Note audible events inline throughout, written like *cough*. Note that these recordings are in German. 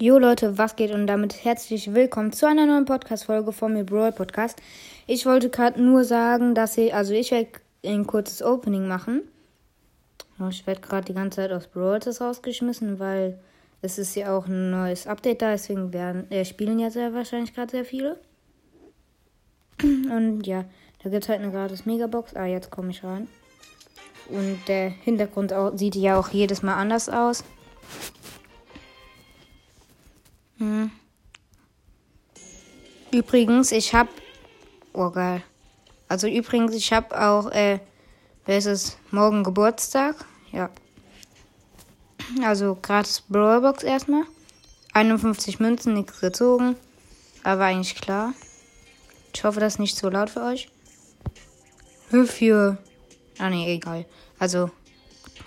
Jo Leute, was geht und damit herzlich willkommen zu einer neuen Podcast-Folge von mir Brawl Podcast. Ich wollte gerade nur sagen, dass ich, also ich werde ein kurzes Opening machen. Ich werde gerade die ganze Zeit aus Brawl rausgeschmissen, weil es ist ja auch ein neues Update da, deswegen werden, äh, spielen ja sehr wahrscheinlich gerade sehr viele. Und ja, da gibt es halt eine gratis Megabox. Ah, jetzt komme ich rein. Und der Hintergrund sieht ja auch jedes Mal anders aus. Hm. Übrigens, ich hab. Oh, geil. Also, übrigens, ich hab auch. Äh, wer ist es? Morgen Geburtstag. Ja. Also, gratis Brawlbox erstmal. 51 Münzen, nichts gezogen. Aber eigentlich klar. Ich hoffe, das ist nicht so laut für euch. Für. Ah, nee, egal. Also,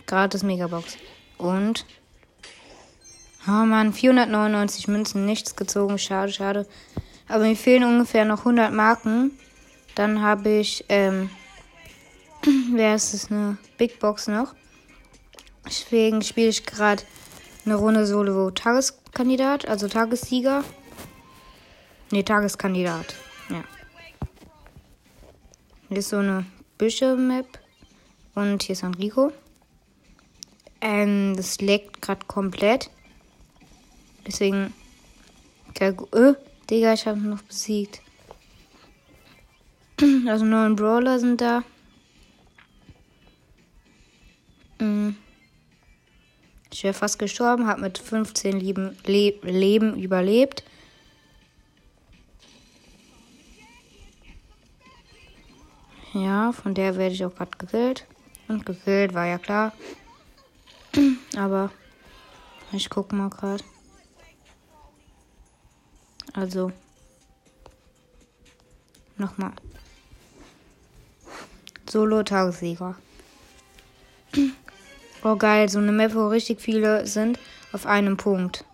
gratis Megabox. Und Oh Mann, 499 Münzen, nichts gezogen. Schade, schade. Aber mir fehlen ungefähr noch 100 Marken. Dann habe ich, ähm, *clears throat* wer ist es, eine Big Box noch. Deswegen spiele ich gerade eine Runde Solo Tageskandidat, also Tagessieger. Ne, Tageskandidat. Ja. Hier ist so eine Büsche-Map. Und hier ist Enrico. Ähm, das leckt gerade komplett. Deswegen. Äh, Digga, ich habe noch besiegt. *clears throat* Also neun Brawler sind da. Mm. Ich wäre fast gestorben, habe mit 15 Leben, Le Leben überlebt. Ja, von der werde ich auch gerade gekillt. Und gekillt war ja klar. *clears throat* Aber ich gucke mal gerade. Also. Nochmal. Solo-Tagessieger. Oh geil, so eine Map, wo richtig viele sind auf einem Punkt.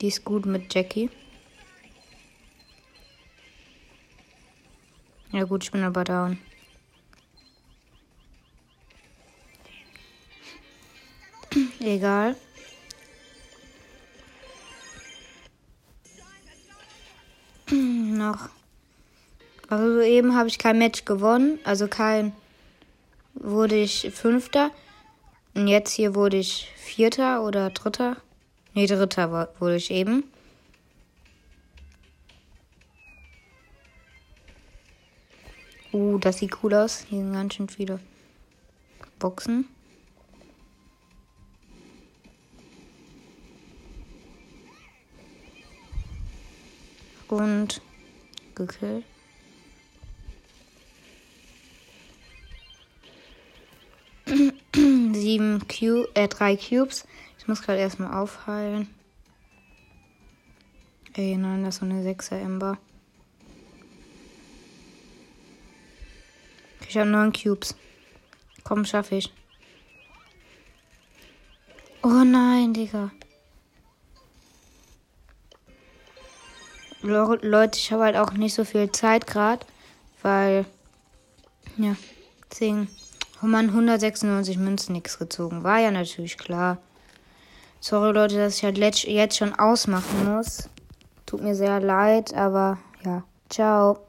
Die ist gut mit Jackie. Ja gut, ich bin aber down. Egal. Noch. Also eben habe ich kein Match gewonnen. Also kein. Wurde ich Fünfter. Und jetzt hier wurde ich Vierter oder Dritter. Nee, Dritter wurde ich eben. Uh, das sieht cool aus. Hier sind ganz schön viele Boxen. Und gekillt. *clears throat* Sieben Cube, äh, drei Cubes. Ich muss gerade erstmal aufheilen. Ey, nein, das ist so eine 6er Ember. Ich habe neun Cubes. Komm, schaffe ich. Oh nein, Digga. Leute, ich habe halt auch nicht so viel Zeit gerade, weil, ja, deswegen, oh man, 196 Münzen nichts gezogen. War ja natürlich klar. Sorry, Leute, dass ich halt jetzt schon ausmachen muss. Tut mir sehr leid, aber ja, ciao.